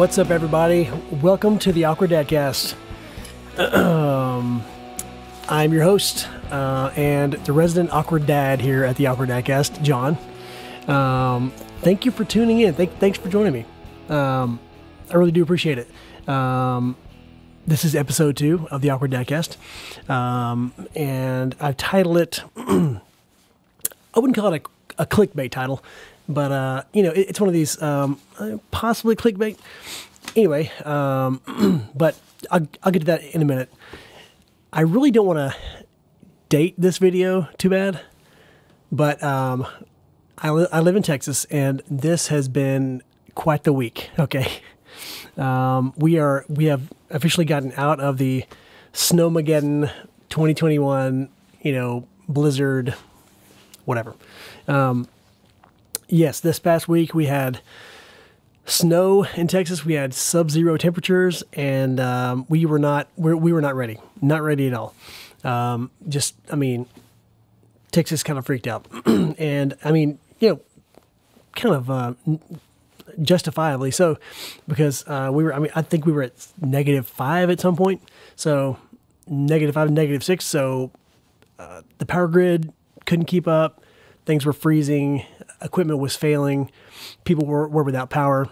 What's up, everybody? Welcome to the Awkward Dadcast. I'm your host uh, and the resident awkward dad here at the Awkward Dadcast, John. Um, thank you for tuning in. Thank, thanks for joining me. Um, I really do appreciate it. Um, this is episode two of the Awkward Dadcast, um, and I've titled it. I wouldn't call it a, a clickbait title, but uh, you know, it, it's one of these um, possibly clickbait. Anyway, um, but I'll, I'll get to that in a minute. I really don't want to date this video too bad, but um, I, li- I live in Texas, and this has been quite the week. Okay, um, we are we have officially gotten out of the Snowmageddon 2021, you know, blizzard, whatever. Um, yes, this past week we had snow in Texas. We had sub-zero temperatures, and um, we were not we're, we were not ready, not ready at all. Um, just, I mean, Texas kind of freaked out, and I mean, you know, kind of uh, justifiably so, because uh, we were. I mean, I think we were at negative five at some point. So negative five, negative six. So uh, the power grid couldn't keep up. Things were freezing. Equipment was failing. People were, were without power.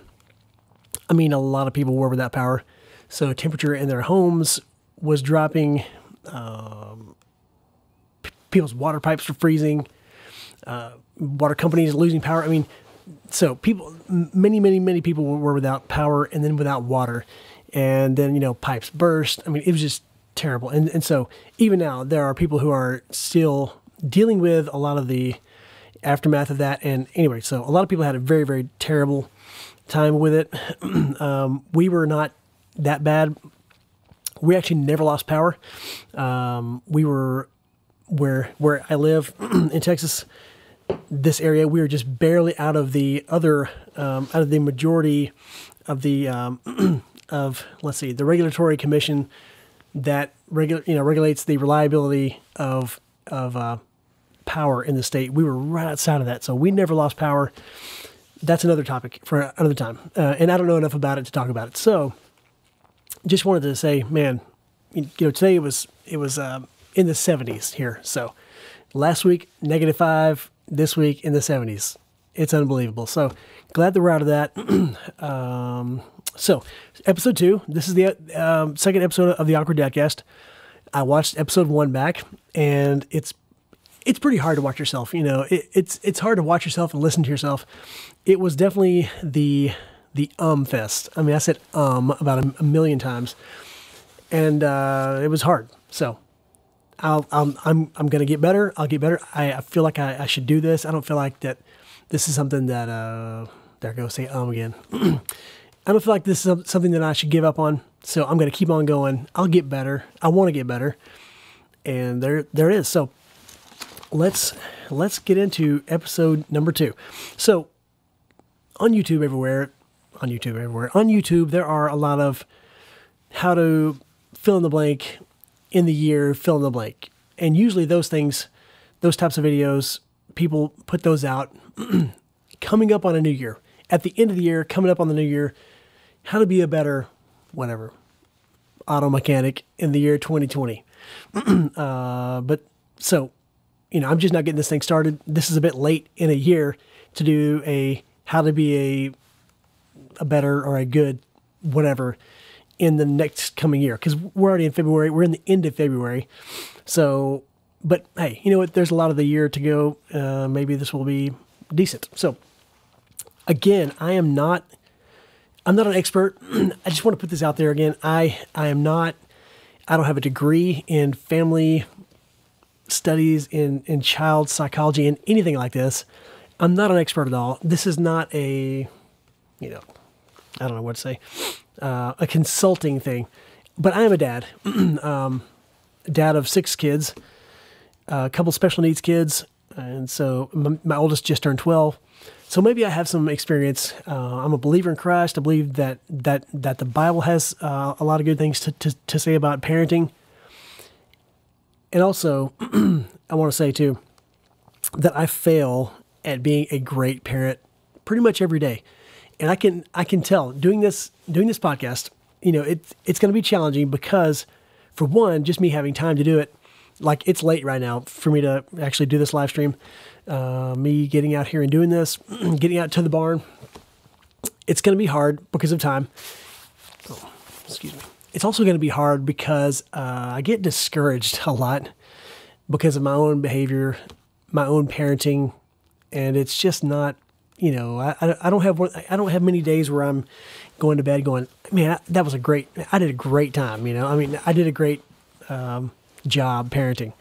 I mean, a lot of people were without power. So temperature in their homes was dropping. Um, people's water pipes were freezing. Uh, water companies losing power. I mean, so people, many, many, many people were without power and then without water, and then you know pipes burst. I mean, it was just terrible. And and so even now there are people who are still dealing with a lot of the aftermath of that. And anyway, so a lot of people had a very very terrible time with it. um, we were not that bad. We actually never lost power. Um, we were where where I live in Texas this area, we were just barely out of the other, um, out of the majority of the um, of let's see, the regulatory commission that regu- you know regulates the reliability of of uh, power in the state. We were right outside of that, so we never lost power. That's another topic for another time, uh, and I don't know enough about it to talk about it. So, just wanted to say, man, you know, today it was it was uh, in the 70s here. So, last week negative five, this week in the 70s. It's unbelievable. So glad that we're out of that. um, so episode two. This is the um, second episode of the Awkward Dadcast. I watched episode one back, and it's it's pretty hard to watch yourself. You know, it, it's it's hard to watch yourself and listen to yourself. It was definitely the the um fest. I mean, I said um about a, a million times, and uh, it was hard. So I'll, I'll, I'm, I'm going to get better. I'll get better. I, I feel like I, I should do this. I don't feel like that this is something that, uh, there I go, say um again. I don't feel like this is something that I should give up on. So I'm going to keep on going. I'll get better. I want to get better. And there, there it is. So let's, let's get into episode number two. So on YouTube everywhere, on YouTube everywhere, on YouTube, there are a lot of how to fill in the blank in the year, fill in the blank. And usually those things, those types of videos, people put those out coming up on a new year. At the end of the year, coming up on the new year, how to be a better, whatever, auto mechanic in the year 2020. uh, but so, you know, I'm just not getting this thing started. This is a bit late in a year to do a how to be a a better or a good whatever in the next coming year because we're already in February. We're in the end of February. So, but hey, you know what? There's a lot of the year to go. Uh, maybe this will be decent. So, again, I am not. I'm not an expert. I just want to put this out there again. I I am not. I don't have a degree in family studies in in child psychology and anything like this. I'm not an expert at all. This is not a, you know, I don't know what to say, uh, a consulting thing. But I am a dad, um, dad of six kids, a couple special needs kids, and so my, my oldest just turned 12. So maybe I have some experience. Uh, I'm a believer in Christ. I believe that that that the Bible has uh, a lot of good things to, to, to say about parenting. And also, I want to say too that I fail at being a great parent pretty much every day. and I can I can tell doing this doing this podcast, you know, it it's going to be challenging because, for one, just me having time to do it, like it's late right now for me to actually do this live stream. Uh, me getting out here and doing this, getting out to the barn, it's going to be hard because of time. Oh, excuse me. It's also going to be hard because uh, I get discouraged a lot because of my own behavior, my own parenting, and it's just not. You know, I, I don't have one, I don't have many days where I'm going to bed going, man, that was a great. I did a great time. You know, I mean, I did a great um, job parenting.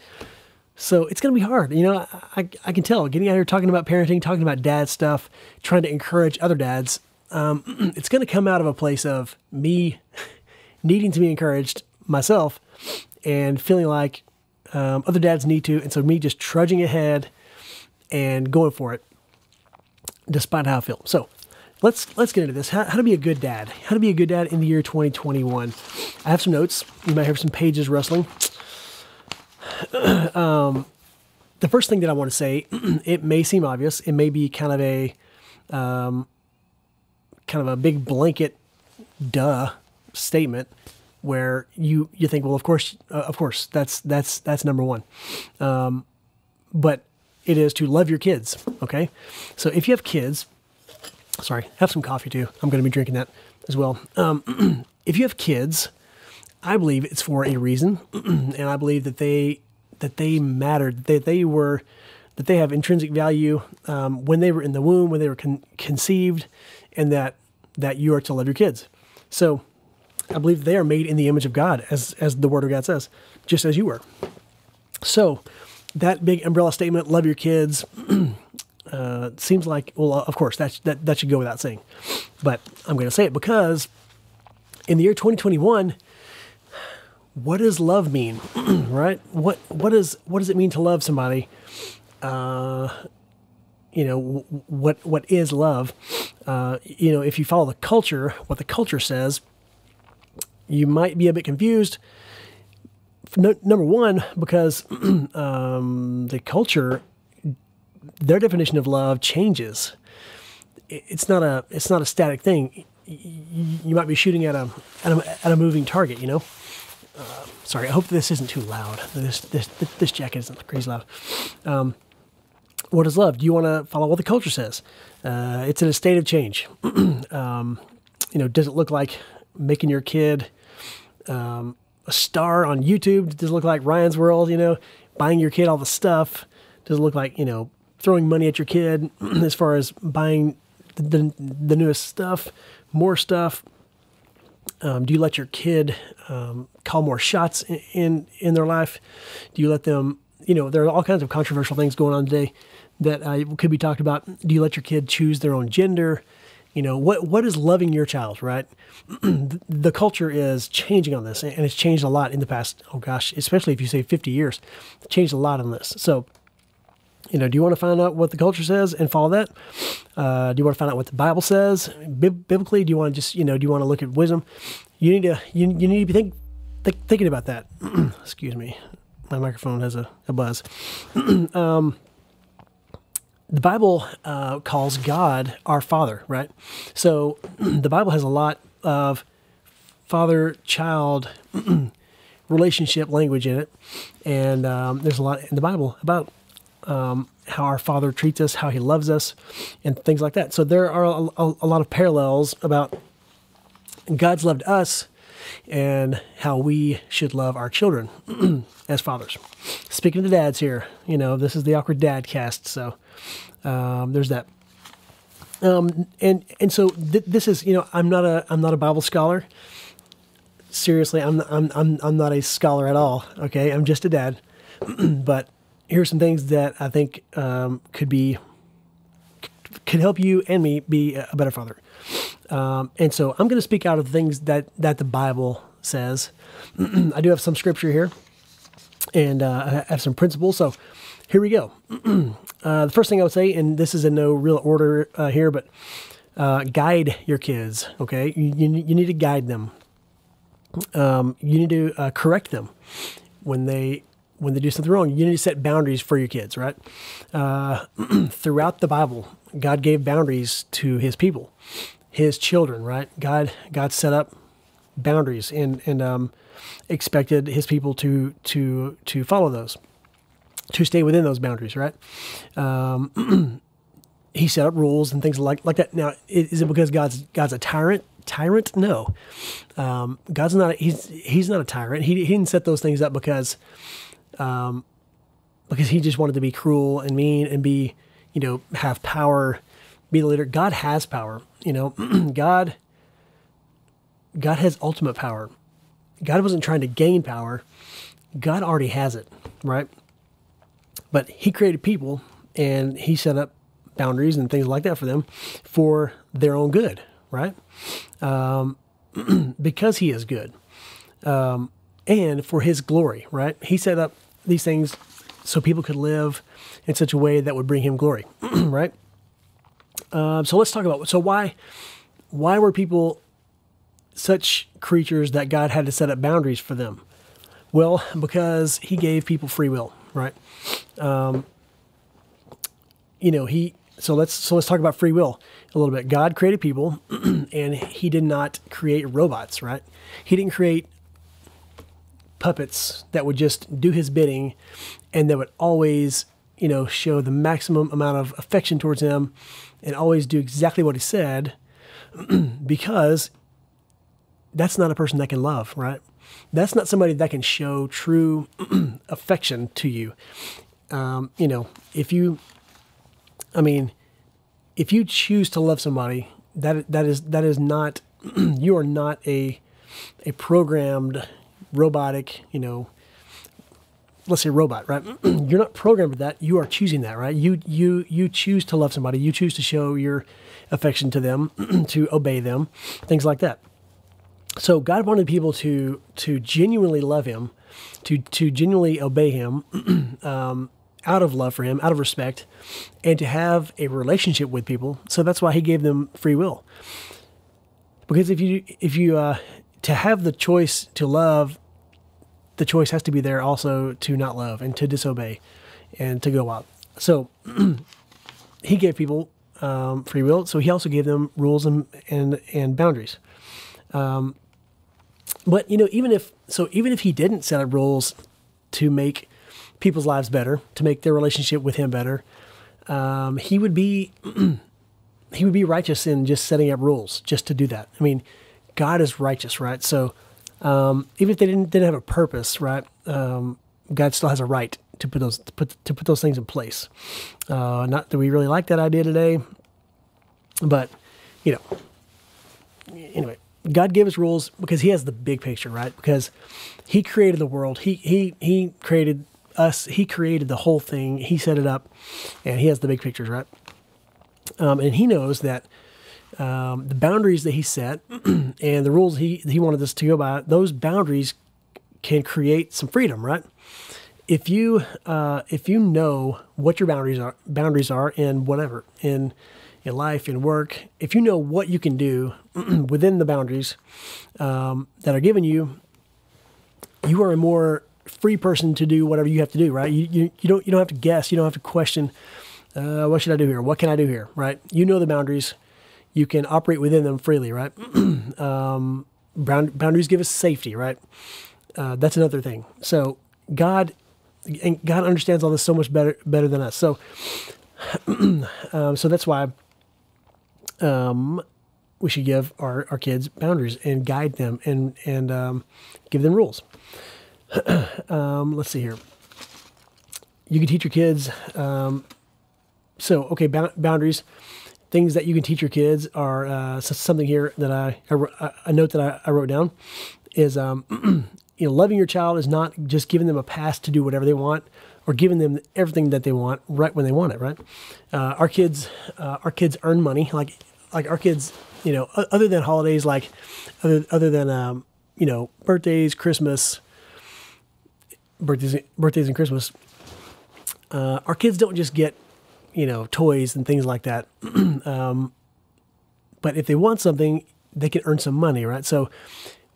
So it's going to be hard. You know, I, I can tell getting out here talking about parenting, talking about dad stuff, trying to encourage other dads. Um, it's going to come out of a place of me needing to be encouraged myself and feeling like um, other dads need to. And so me just trudging ahead and going for it despite how I feel. So let's let's get into this. How, how, to be a good dad? How to be a good dad in the year 2021? I have some notes. You might hear some pages rustling. um, the first thing that I want to say, it may seem obvious. It may be kind of a um, kind of a big blanket, duh statement where you you think, well, of course, uh, of course, that's that's that's number one. Um, but it is to love your kids. Okay, so if you have kids, sorry, have some coffee too. I'm going to be drinking that as well. Um, if you have kids, I believe it's for a reason, and I believe that they that they mattered, that they were, that they have intrinsic value um, when they were in the womb, when they were con- conceived, and that that you are to love your kids. So, I believe they are made in the image of God, as as the Word of God says, just as you were. So, that big umbrella statement, "Love your kids." uh, seems like, well, of course, that, that, that should go without saying. But I'm going to say it because in the year 2021, what does love mean, right? What what does what does it mean to love somebody? Uh, you know what what is love? Uh, you know, if you follow the culture, what the culture says, you might be a bit confused. No, number one, because um, the culture, their definition of love changes. It's not a it's not a static thing. You might be shooting at a at a, at a moving target. You know. Uh, sorry, I hope this isn't too loud. This this this jacket isn't crazy loud. Um, what is love? Do you want to follow what the culture says? Uh, it's in a state of change. um, you know, does it look like making your kid um, a star on YouTube? Does it look like Ryan's World? You know, buying your kid all the stuff? Does it look like you know throwing money at your kid as far as buying the, the, newest stuff, more stuff? Um, do you let your kid um, call more shots in, in, in their life? Do you let them? You know, there are all kinds of controversial things going on today that uh, could be talked about. Do you let your kid choose their own gender? You know, what what is loving your child, right? the culture is changing on this, and it's changed a lot in the past. Oh gosh, especially if you say 50 years, changed a lot on this. So you know, do you want to find out what the culture says and follow that? Uh, do you want to find out what the Bible says biblically? Do you want to just, you know, do you want to look at wisdom? You need to, you, you need to be think, think thinking about that. Excuse me, my microphone has a, a buzz. um, the Bible uh, calls God our Father, right? So the Bible has a lot of father-child relationship language in it, and um, there's a lot in the Bible about um, how our Father treats us, how He loves us, and things like that. So there are a, a, a lot of parallels about God's loved us and how we should love our children as fathers. Speaking of the dads here, you know, this is the awkward dad cast, so um, there's that. Um, and and so th- this is, you know, I'm not a I'm not a Bible scholar. Seriously, I'm I'm I'm I'm not a scholar at all. Okay, I'm just a dad, but here's some things that I think um, could be could help you and me be a better father. Um, and so I'm going to speak out of things that that the Bible says. I do have some scripture here, and uh, I have some principles. So here we go. uh, the first thing I would say, and this is in no real order uh, here, but uh, guide your kids. Okay, you, you, you need to guide them. Um, you need to uh, correct them when they when they do something wrong. You need to set boundaries for your kids, right? Uh, throughout the Bible, God gave boundaries to his people. His children, right? God God set up boundaries and and um, expected his people to to to follow those, to stay within those boundaries, right? Um, he set up rules and things like like that. Now, is it because God's God's a tyrant? Tyrant? No. Um, God's not. He's he's not a tyrant. He, he didn't set those things up because um, because he just wanted to be cruel and mean and be you know have power, be the leader. God has power. You know, God God has ultimate power. God wasn't trying to gain power. God already has it, right? But he created people and he set up boundaries and things like that for them for their own good, right? Um, because he is good um, and for his glory, right? He set up these things so people could live in such a way that would bring him glory, right? Um, so let's talk about so why why were people such creatures that God had to set up boundaries for them? Well, because He gave people free will, right? Um, you know, He. So let's so let's talk about free will a little bit. God created people, and He did not create robots, right? He didn't create puppets that would just do His bidding, and that would always, you know, show the maximum amount of affection towards Him, and always do exactly what He said, because that's not a person that can love, right? That's not somebody that can show true affection to you. Um, you know, if you, I mean, if you choose to love somebody, that that is that is not you are not a a programmed robotic, you know, let's say robot, right? You're not programmed with that. You are choosing that, right? You you you choose to love somebody. You choose to show your affection to them, to obey them, things like that. So God wanted people to to genuinely love Him, to to genuinely obey Him, um, out of love for Him, out of respect, and to have a relationship with people. So that's why He gave them free will. Because if you if you uh, to have the choice to love, the choice has to be there also to not love and to disobey, and to go out. So He gave people um, free will. So He also gave them rules and and and boundaries. Um, but you know, even if so, even if he didn't set up rules to make people's lives better, to make their relationship with him better, um, he would be he would be righteous in just setting up rules just to do that. I mean, God is righteous, right? So um, even if they didn't didn't have a purpose, right? Um, God still has a right to put those to put to put those things in place. Uh, not that we really like that idea today, but you know, anyway, God gave us rules because He has the big picture, right? Because He created the world. He He He created us. He created the whole thing. He set it up, and He has the big pictures, right? Um, and He knows that um, the boundaries that He set and the rules He He wanted us to go by, those boundaries can create some freedom, right? If you uh, if you know what your boundaries are, boundaries are in whatever in in life, in work, if you know what you can do within the boundaries um, that are given you, you are a more free person to do whatever you have to do, right? You, you, you don't you don't have to guess, you don't have to question, uh, what should I do here? What can I do here, right? You know the boundaries, you can operate within them freely, right? um, boundaries give us safety, right? Uh, that's another thing. So God, and God understands all this so much better better than us. So, um, so that's why um, we should give our, our kids boundaries and guide them and and um, give them rules. um, let's see here. You can teach your kids. Um, so okay, boundaries. Things that you can teach your kids are uh, something here that I, I a note that I, I wrote down is um, you know loving your child is not just giving them a pass to do whatever they want or giving them everything that they want right when they want it. Right? Uh, our kids, uh, our kids earn money. Like like our kids, you know, other than holidays, like other other than um, you know birthdays, Christmas, birthdays, birthdays and Christmas, uh, our kids don't just get you know toys and things like that. um, but if they want something, they can earn some money, right? So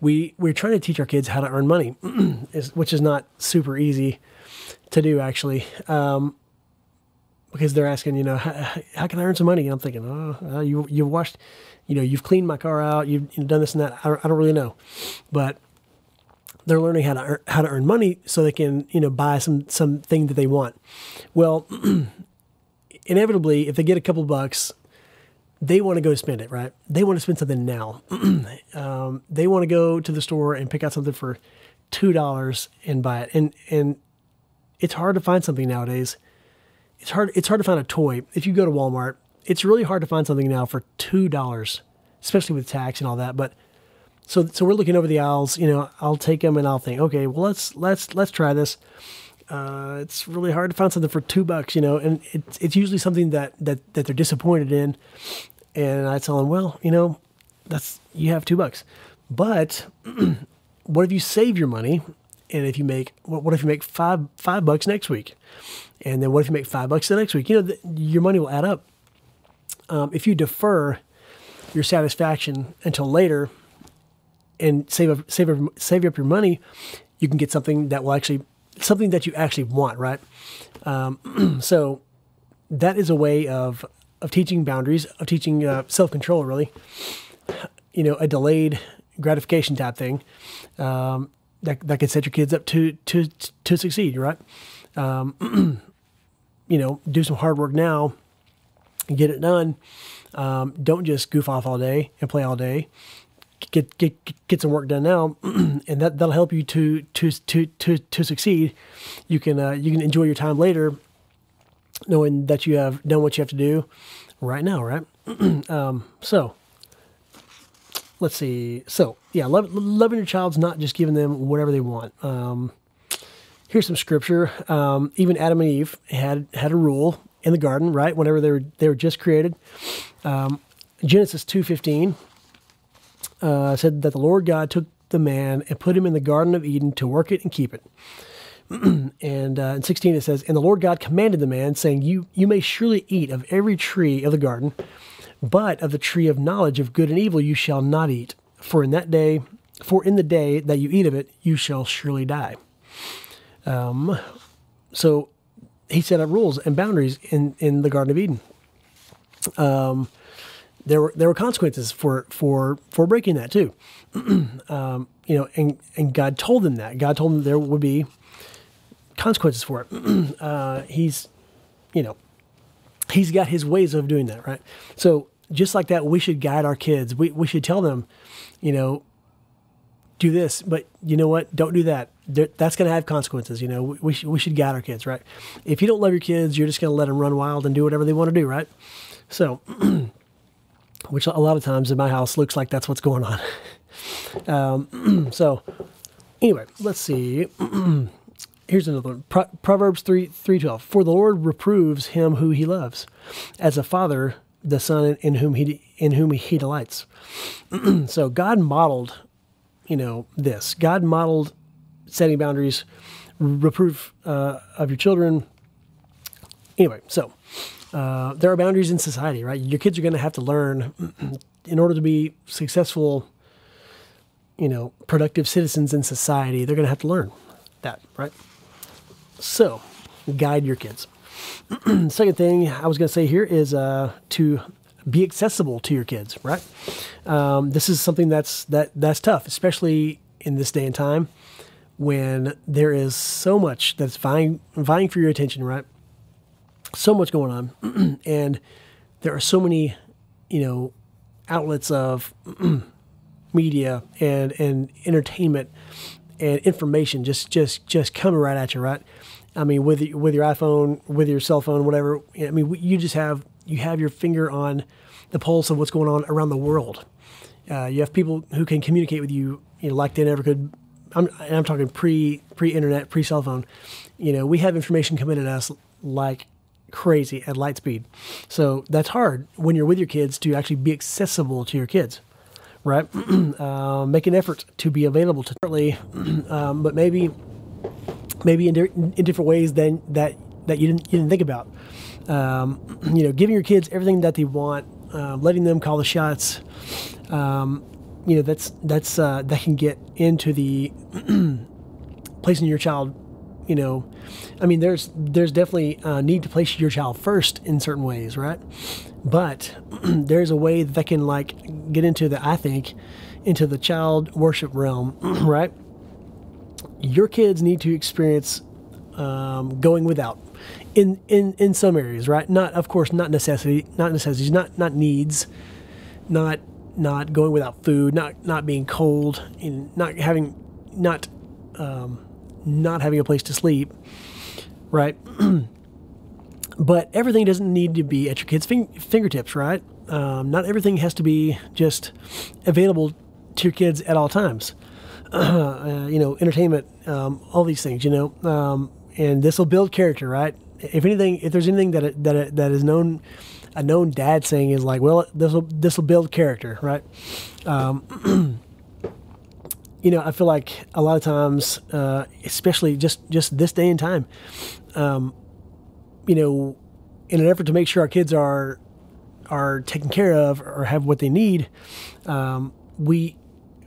we we're trying to teach our kids how to earn money, which is not super easy to do actually. Um, because they're asking, you know, how, how can I earn some money? And I'm thinking, oh, you you've washed, you know, you've cleaned my car out, you've, done this and that. I don't, I don't really know, but they're learning how to earn, how to earn money so they can you know buy some something that they want. Well, inevitably, if they get a couple bucks, they want to go spend it, right? They want to spend something now. um, they want to go to the store and pick out something for two dollars and buy it, and and it's hard to find something nowadays. It's hard. It's hard to find a toy. If you go to Walmart, it's really hard to find something now for two dollars, especially with tax and all that. But so so we're looking over the aisles. You know, I'll take them and I'll think, okay, well let's let's let's try this. Uh, it's really hard to find something for two bucks, you know, and it's it's usually something that that that they're disappointed in. And I tell them, well, you know, that's you have two bucks, but what if you save your money? And if you make what, what if you make five five bucks next week, and then what if you make five bucks the next week? You know, the, your money will add up. Um, if you defer your satisfaction until later, and save up, save up, save up your money, you can get something that will actually something that you actually want, right? Um, so that is a way of of teaching boundaries, of teaching uh, self control, really. You know, a delayed gratification type thing um, that that can set your kids up to to to succeed, right? Um, you know, do some hard work now, get it done. Um, don't just goof off all day and play all day get get get some work done now, and that that'll help you to to to to to succeed. You can uh, you can enjoy your time later, knowing that you have done what you have to do right now, right? um, so let's see. So yeah, love, loving your child's not just giving them whatever they want. Um, here's some scripture. Um, even Adam and Eve had had a rule in the garden, right? Whenever they were they were just created. Um, Genesis two fifteen uh, said that the Lord God took the man and put him in the Garden of Eden to work it and keep it. and uh, in 16 it says, And the Lord God commanded the man, saying, you, you may surely eat of every tree of the garden, but of the tree of knowledge of good and evil you shall not eat. For in that day, for in the day that you eat of it, you shall surely die. Um, so he set up rules and boundaries in, in the Garden of Eden. Um, there were there were consequences for for for breaking that too. um, you know, and and God told them that. God told them there would be consequences for it. uh, he's, you know, he's got his ways of doing that, right? So just like that, we should guide our kids. We we should tell them, you know, do this, but you know what? Don't do that. That's going to have consequences. You know, we should, we should guide our kids, right? If you don't love your kids, you're just going to let them run wild and do whatever they want to do, right? So. which a lot of times in my house looks like that's what's going on. um, so, anyway, let's see. Here's another one. Pro- Proverbs 3 3:12. For the Lord reproves him who he loves, as a father the son in whom he in whom he delights. so God modeled, you know, this. God modeled setting boundaries, reproof uh, of your children. Anyway, so uh, there are boundaries in society, right? Your kids are going to have to learn in order to be successful, you know, productive citizens in society. They're going to have to learn that, right? So, guide your kids. Second thing I was going to say here is uh, to be accessible to your kids, right? Um, this is something that's that that's tough, especially in this day and time when there is so much that's vying vying for your attention, right? So much going on, and there are so many, you know, outlets of media and and entertainment and information just just just coming right at you, right? I mean, with with your iPhone, with your cell phone, whatever. I mean, you just have you have your finger on the pulse of what's going on around the world. Uh, you have people who can communicate with you, you know, like they never could. I'm, I'm talking pre pre internet, pre cell phone. You know, we have information coming at us like crazy at light speed. So that's hard when you're with your kids to actually be accessible to your kids, right? uh, make an effort to be available to early, um, but maybe maybe in, di- in, different ways than that that you didn't you didn't think about. Um, you know, giving your kids everything that they want, uh, letting them call the shots. Um, you know, that's that's uh, that can get into the placing your child you know, I mean, there's there's definitely a need to place your child first in certain ways, right? But there's a way that can like get into the I think into the child worship realm, right? Your kids need to experience um, going without in in in some areas, right? Not of course not necessity, not necessities, not not needs, not not going without food, not not being cold, and not having not um, not having a place to sleep, right? but everything doesn't need to be at your kids' fing- fingertips, right? Um, not everything has to be just available to your kids at all times. Uh, you know, entertainment, um, all these things, you know, um, and this will build character, right? If anything, if there's anything that that that is known, a known dad saying is like, well, this will this will build character, right? You know, I feel like a lot of times, uh, especially just just this day and time, um, you know, in an effort to make sure our kids are are taken care of or have what they need, um, we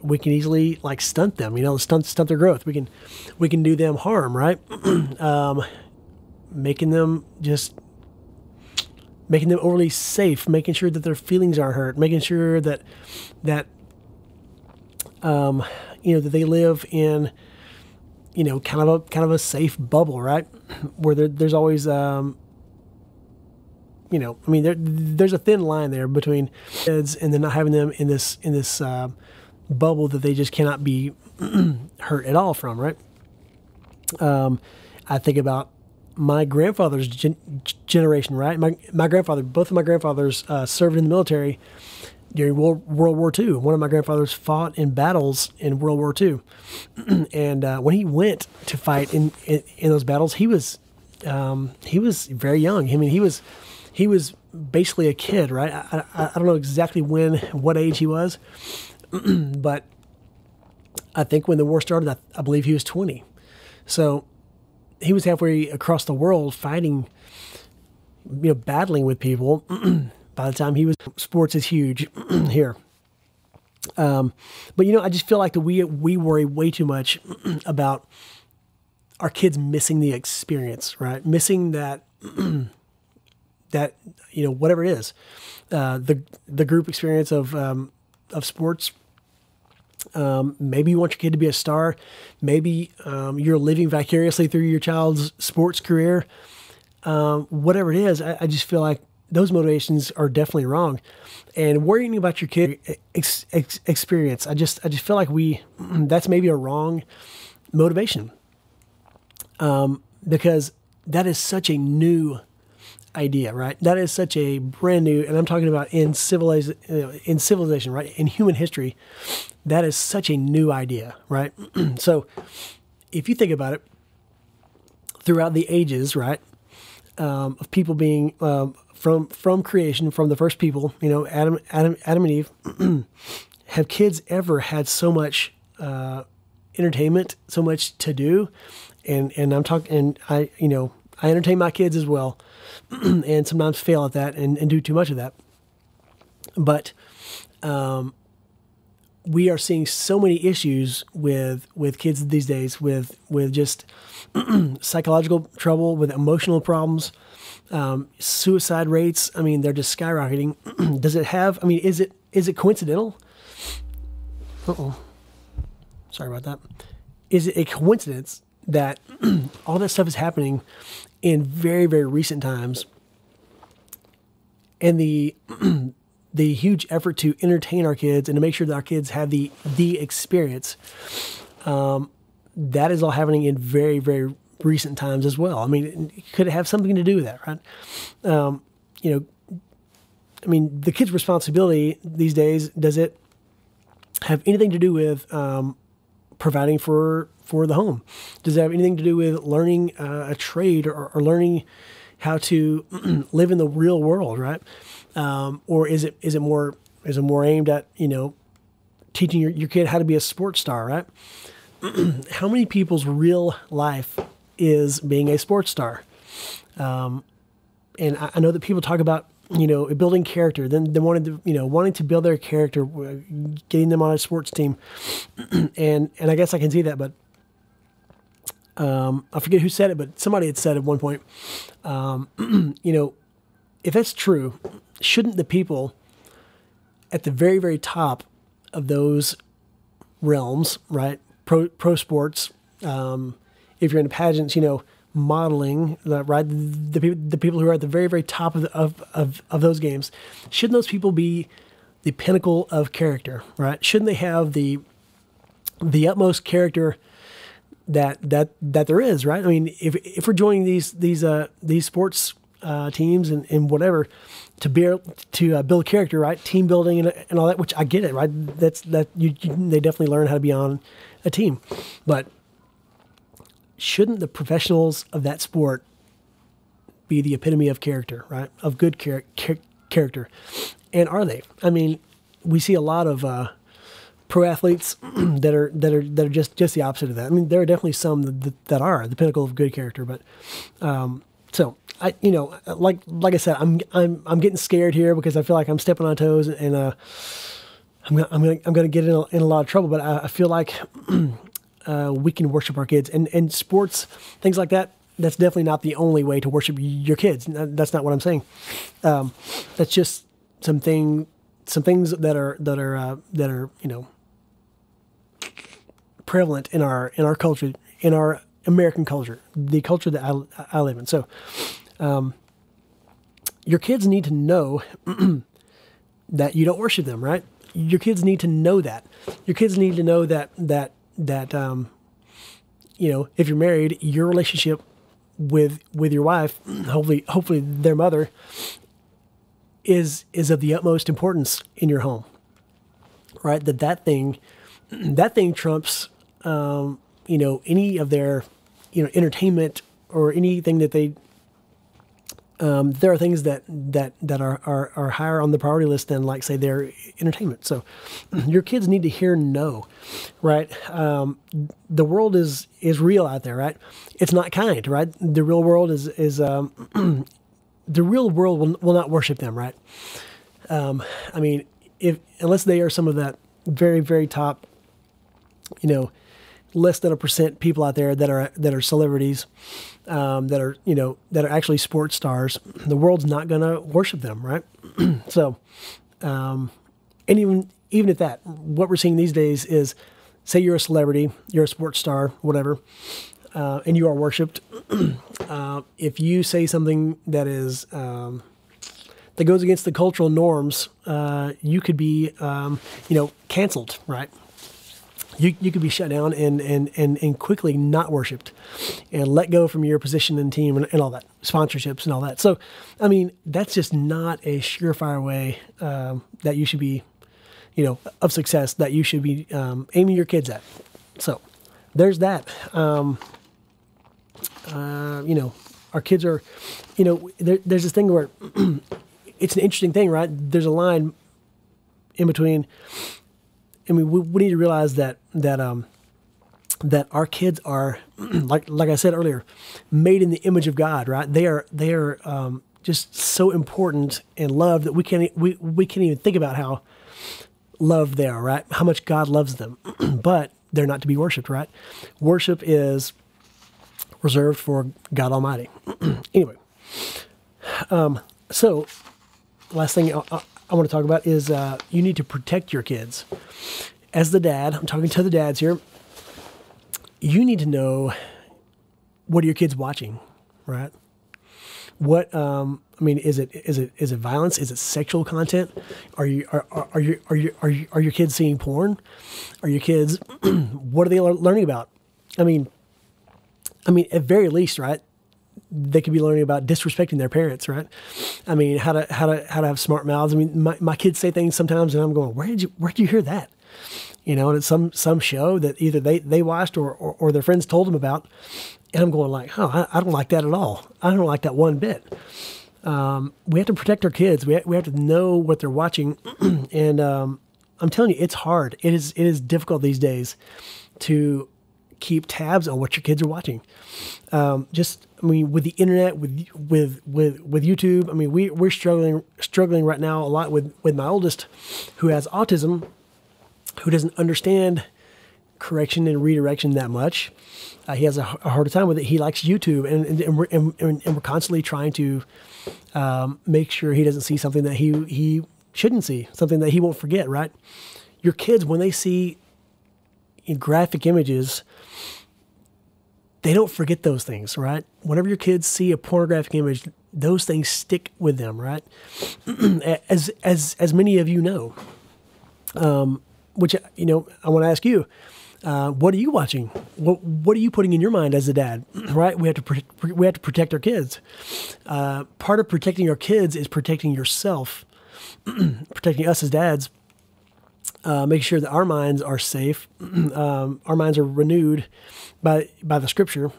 we can easily like stunt them. You know, stunt stunt their growth. We can we can do them harm, right? um, making them just making them overly safe, making sure that their feelings aren't hurt, making sure that that um, you know that they live in you know kind of a kind of a safe bubble, right? Where there, there's always um, you know, I mean, there, there's a thin line there between kids and then not having them in this in this uh, bubble that they just cannot be hurt at all from, right? Um, I think about my grandfather's gen- generation, right? My my grandfather, both of my grandfathers uh, served in the military during World, War II. One of my grandfathers fought in battles in World War II, and uh, when he went to fight in, in, in those battles, he was um, he was very young. I mean, he was he was basically a kid, right? I, I, I don't know exactly when, what age he was, but I think when the war started, I, I believe he was 20. So he was halfway across the world fighting, you know, battling with people. By the time he was, sports is huge here. Um, but you know, I just feel like that we we worry way too much about our kids missing the experience, right? Missing that that you know whatever it is, uh, the the group experience of um, of sports. Um, maybe you want your kid to be a star. Maybe um, you're living vicariously through your child's sports career. Um, whatever it is, I, I, just feel like those motivations are definitely wrong. And worrying about your kid ex, ex, experience, I just I just feel like we that's maybe a wrong motivation um, because that is such a new idea, right? That is such a brand new, and I'm talking about in civilization, in civilization, right? In human history, that is such a new idea, right? so, if you think about it, throughout the ages, right, um, of people being um, from from creation, from the first people, you know, Adam, Adam, Adam and Eve, have kids ever had so much uh, entertainment, so much to do, and and I'm talking, and I, you know, I entertain my kids as well. and sometimes fail at that and, and do too much of that. But um, we are seeing so many issues with with kids these days with with just psychological trouble, with emotional problems, um, suicide rates. I mean, they're just skyrocketing. Does it have? I mean, is it is it coincidental? oh, sorry about that. Is it a coincidence that all that stuff is happening in very very recent times, and the the huge effort to entertain our kids and to make sure that our kids have the the experience. Um, that is all happening in very very recent times as well. I mean, it could have something to do with that, right? Um, you know, I mean, the kid's responsibility these days does it have anything to do with um, providing for for the home? Does it have anything to do with learning uh, a trade or, or, learning how to live in the real world, right? Um, or is it is it more is it more aimed at you know teaching your, your kid how to be a sports star, right? how many people's real life is being a sports star? Um, and I, I know that people talk about you know, building character, then they wanted to, you know, wanting to build their character, uh, getting them on a sports team, and and I guess I can see that, but um, I forget who said it, but somebody had said at one point, um, you know, if that's true, shouldn't the people at the very, very top of those realms, right? Pro, pro sports, um, if you're in pageants, you know, modeling, right? The, the, the people who are at the very, very top of, the, of, of, of those games, shouldn't those people be the pinnacle of character, right? Shouldn't they have the the utmost character that that that there is, right? I mean, if if we're joining these these uh, these sports uh, teams and, and whatever to be to uh, build character, right? Team building and, and all that, which I get it, right? That's that you, you, they definitely learn how to be on a team, but shouldn't the professionals of that sport be the epitome of character, right? Of good char- char- character, and are they? I mean, we see a lot of uh, pro athletes that are that are that are just just the opposite of that. I mean, there are definitely some that, that are the pinnacle of good character, but um, so I, you know, like like I said, I'm I'm I'm getting scared here because I feel like I'm stepping on toes and uh, I'm gonna I'm gonna I'm gonna get in a, in a lot of trouble. But I, I feel like uh, we can worship our kids and and sports things like that. That's definitely not the only way to worship your kids. That's not what I'm saying. Um, that's just something some things that are that are uh, that are you know prevalent in our in our culture in our American culture, the culture that I, I live in. So, um, your kids need to know that you don't worship them, right? Your kids need to know that. Your kids need to know that that that um, you know, if you're married, your relationship with with your wife, hopefully hopefully their mother, is is of the utmost importance in your home. Right? That that thing that thing trumps um, you know any of their you know entertainment or anything that they um, there are things that that that are, are are higher on the priority list than like say their entertainment. So your kids need to hear no, right? Um, the world is is real out there, right? It's not kind, right? The real world is is um, the real world will will not worship them, right? Um, I mean, if unless they are some of that very very top, you know, less than a percent people out there that are that are celebrities, um, that are you know that are actually sports stars. The world's not going to worship them, right? so, um, and even even at that, what we're seeing these days is, say you're a celebrity, you're a sports star, whatever, uh, and you are worshipped. uh, if you say something that is um, that goes against the cultural norms, uh, you could be, um, you know, canceled, right? You, you could be shut down and, and, and, and quickly not worshipped and let go from your position and team and, and all that, sponsorships and all that. So, I mean, that's just not a surefire way um, that you should be, you know, of success that you should be um, aiming your kids at. So, there's that. Um, uh, you know, our kids are, you know, there, there's this thing where it's an interesting thing, right? There's a line in between I mean, we, we need to realize that that um, that our kids are like like I said earlier, made in the image of God. Right? They are they are um, just so important and loved that we can't we we can't even think about how loved they are. Right? How much God loves them, but they're not to be worshipped. Right? Worship is reserved for God Almighty. anyway, um, so last thing I, I want to talk about is uh, you need to protect your kids. As the dad, I'm talking to the dads here. You need to know what are your kids watching, right? What um, I mean is it is it is it violence? Is it sexual content? Are you are, are, are you are you are you are your kids seeing porn? Are your kids what are they learning about? I mean, I mean at very least, right? they could be learning about disrespecting their parents, right? I mean, how to how to how to have smart mouths. I mean, my, my kids say things sometimes, and I'm going, where did you where did you hear that? You know, and it's some some show that either they they watched or or, or their friends told them about, and I'm going like, oh, I, I, don't like that at all. I don't like that one bit. Um, we have to protect our kids. We have, we have to know what they're watching, and um, I'm telling you, it's hard. It is it is difficult these days to keep tabs on what your kids are watching. Um, just I mean, with the internet, with with with with YouTube, I mean, we we're struggling struggling right now a lot with with my oldest, who has autism, who doesn't understand correction and redirection that much. Uh, he has a, a, harder time with it. He likes YouTube, and and, and, we're, and, and we're constantly trying to um, make sure he doesn't see something that he he shouldn't see, something that he won't forget. Right? Your kids, when they see graphic images, they don't forget those things. Right? Whenever your kids see a pornographic image, those things stick with them. Right? as as as many of you know. Um, which you know, I want to ask you uh, what are you watching? What What are you putting in your mind as a dad? right? We have to we have to protect our kids. Uh, part of protecting our kids is protecting yourself, protecting us as dads. Uh, make sure that our minds are safe, um, our minds are renewed by by the Scripture.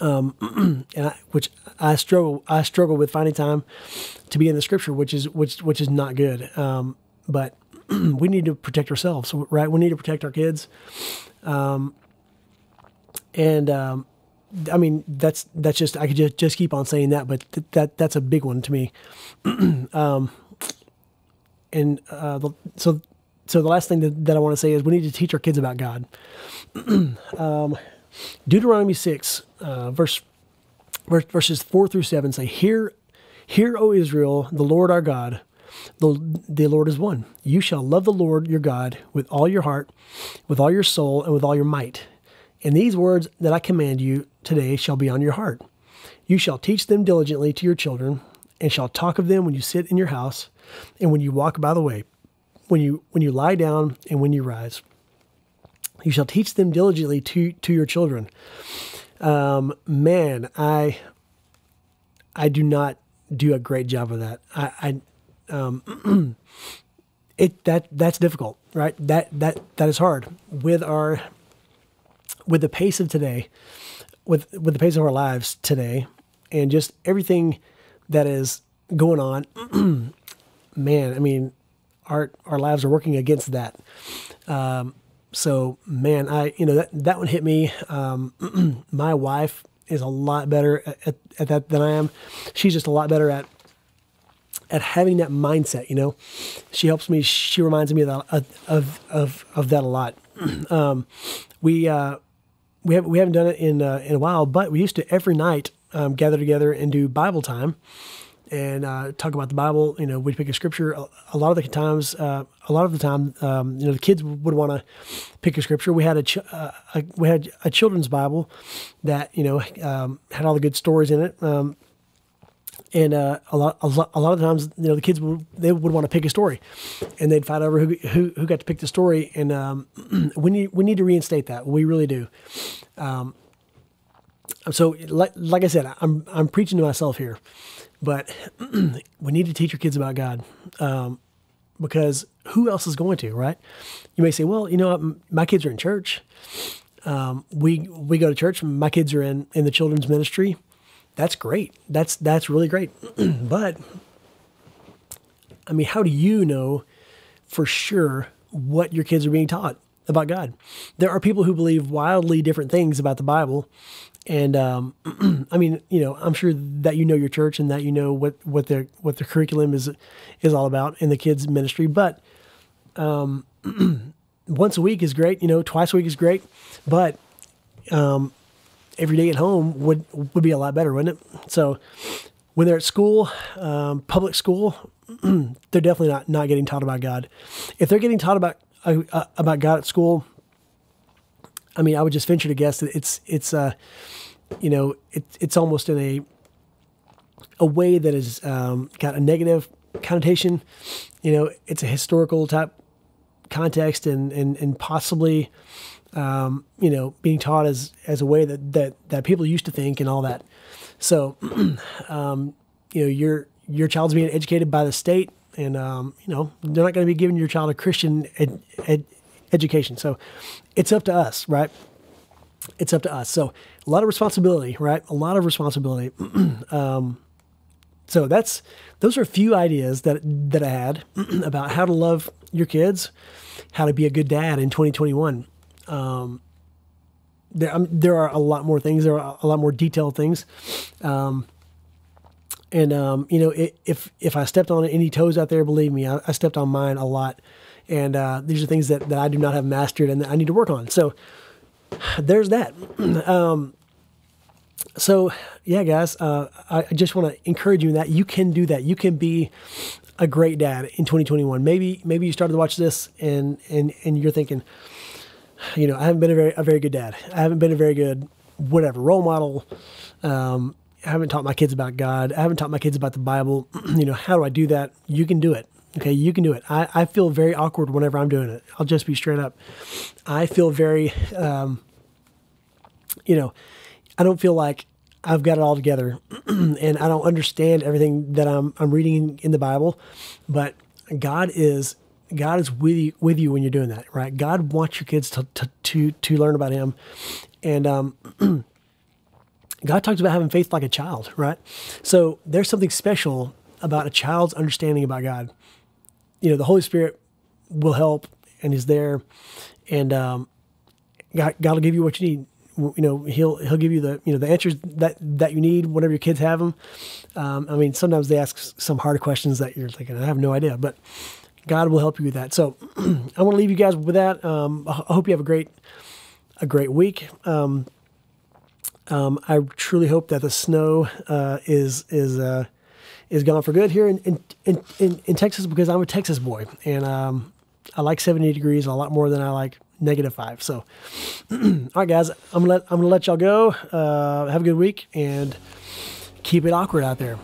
Um, and I, which I struggle I struggle with finding time to be in the Scripture, which is which which is not good. Um, but we need to protect ourselves, right? We need to protect our kids. Um, and um, I mean, that's that's just I could just just keep on saying that, but th- that that's a big one to me. um, and uh, the, so so the last thing that, that I want to say is we need to teach our kids about God. um, Deuteronomy six, uh, verse, verse verses four through seven say, "Hear, hear, O Israel, the Lord our God." The, the Lord is one. You shall love the Lord your God with all your heart, with all your soul, and with all your might. And these words that I command you today shall be on your heart. You shall teach them diligently to your children, and shall talk of them when you sit in your house, and when you walk by the way, when you when you lie down, and when you rise. You shall teach them diligently to to your children. Um, man, I I do not do a great job of that. I, I um, it that that's difficult, right? That that that is hard with our with the pace of today, with with the pace of our lives today, and just everything that is going on. man, I mean, our our lives are working against that. Um, so man, I you know that that one hit me. Um, my wife is a lot better at, at, that than I am. She's just a lot better at at having that mindset. You know, she helps me. She reminds me of that, of of of that a lot. Um, we uh, we have we haven't done it in uh, in a while, but we used to every night um, gather together and do Bible time and uh, talk about the Bible. You know, we'd pick a scripture. A, a lot of the times, uh, a lot of the time, um, you know, the kids would want to pick a scripture. We had a, ch- uh, a, we had a children's Bible that you know um, had all the good stories in it. Um, and uh, a lot, a lot, a lot of times, you know, the kids would, they would want to pick a story, and they'd fight over who who, who got to pick the story. And um, we need we need to reinstate that. We really do. Um, so, like, like I said, I'm I'm preaching to myself here, but we need to teach our kids about God, um, because who else is going to, right? You may say, well, you know, my kids are in church. Um, we we go to church. My kids are in in the children's ministry that's great. That's that's really great. but I mean, how do you know for sure what your kids are being taught about God? There are people who believe wildly different things about the Bible, and um, I mean, you know, I'm sure that you know your church and that you know what what their what their curriculum is is all about in the kids ministry. But um, once a week is great. You know, twice a week is great, but um, every day at home would would be a lot better, wouldn't it? So when they're at school, um, public school, they're definitely not not getting taught about God. If they're getting taught about uh, uh, about God at school, I mean, I would just venture to guess that it's it's uh, you know, it's it's almost in a a way that is um, got a negative connotation. You know, it's a historical type context and and and possibly um, you know, being taught as as a way that that that people used to think and all that. So, um, you know, your your child's being educated by the state, and um, you know, they're not going to be giving your child a Christian ed, ed, education. So, it's up to us, right? It's up to us. So, a lot of responsibility, right? A lot of responsibility. um, so that's those are a few ideas that that I had about how to love your kids, how to be a good dad in 2021. Um, there, there are a lot more things. There are a lot more detailed things. Um, and um, you know, it, if if I stepped on any toes out there, believe me, I, I, stepped on mine a lot and uh, these are things that, that I do not have mastered and that I need to work on. So there's that. um, so yeah, guys, uh, I just want to encourage you in that you can do that. You can be a great dad in 2021. Maybe maybe you started to watch this and and and you're thinking, you know, I haven't been a very a very good dad. I haven't been a very good whatever role model. Um, I haven't taught my kids about God. I haven't taught my kids about the Bible. you know, how do I do that? You can do it. Okay, you can do it. I, I feel very awkward whenever I'm doing it. I'll just be straight up. I feel very, um, you know, I don't feel like I've got it all together, and I don't understand everything that I'm I'm reading in the Bible, but God is God is with you with you when you're doing that, right? God wants your kids to to to, to learn about Him, and um, God talks about having faith like a child, right? So there's something special about a child's understanding about God. You know, the Holy Spirit will help and is there, and um, God, God will give you what you need. You know, he'll he'll give you the you know the answers that that you need whenever your kids have them. Um, I mean, sometimes they ask some hard questions that you're thinking, I have no idea, but God will help you with that. So I want to leave you guys with that. Um, I hope you have a great a great week. Um, um, I truly hope that the snow uh, is is uh, is gone for good here in in, in, in Texas because I'm a Texas boy and um, I like 70 degrees a lot more than I like negative five. So, all right, guys, I'm gonna let I'm gonna let y'all go. Uh, have a good week and keep it awkward out there.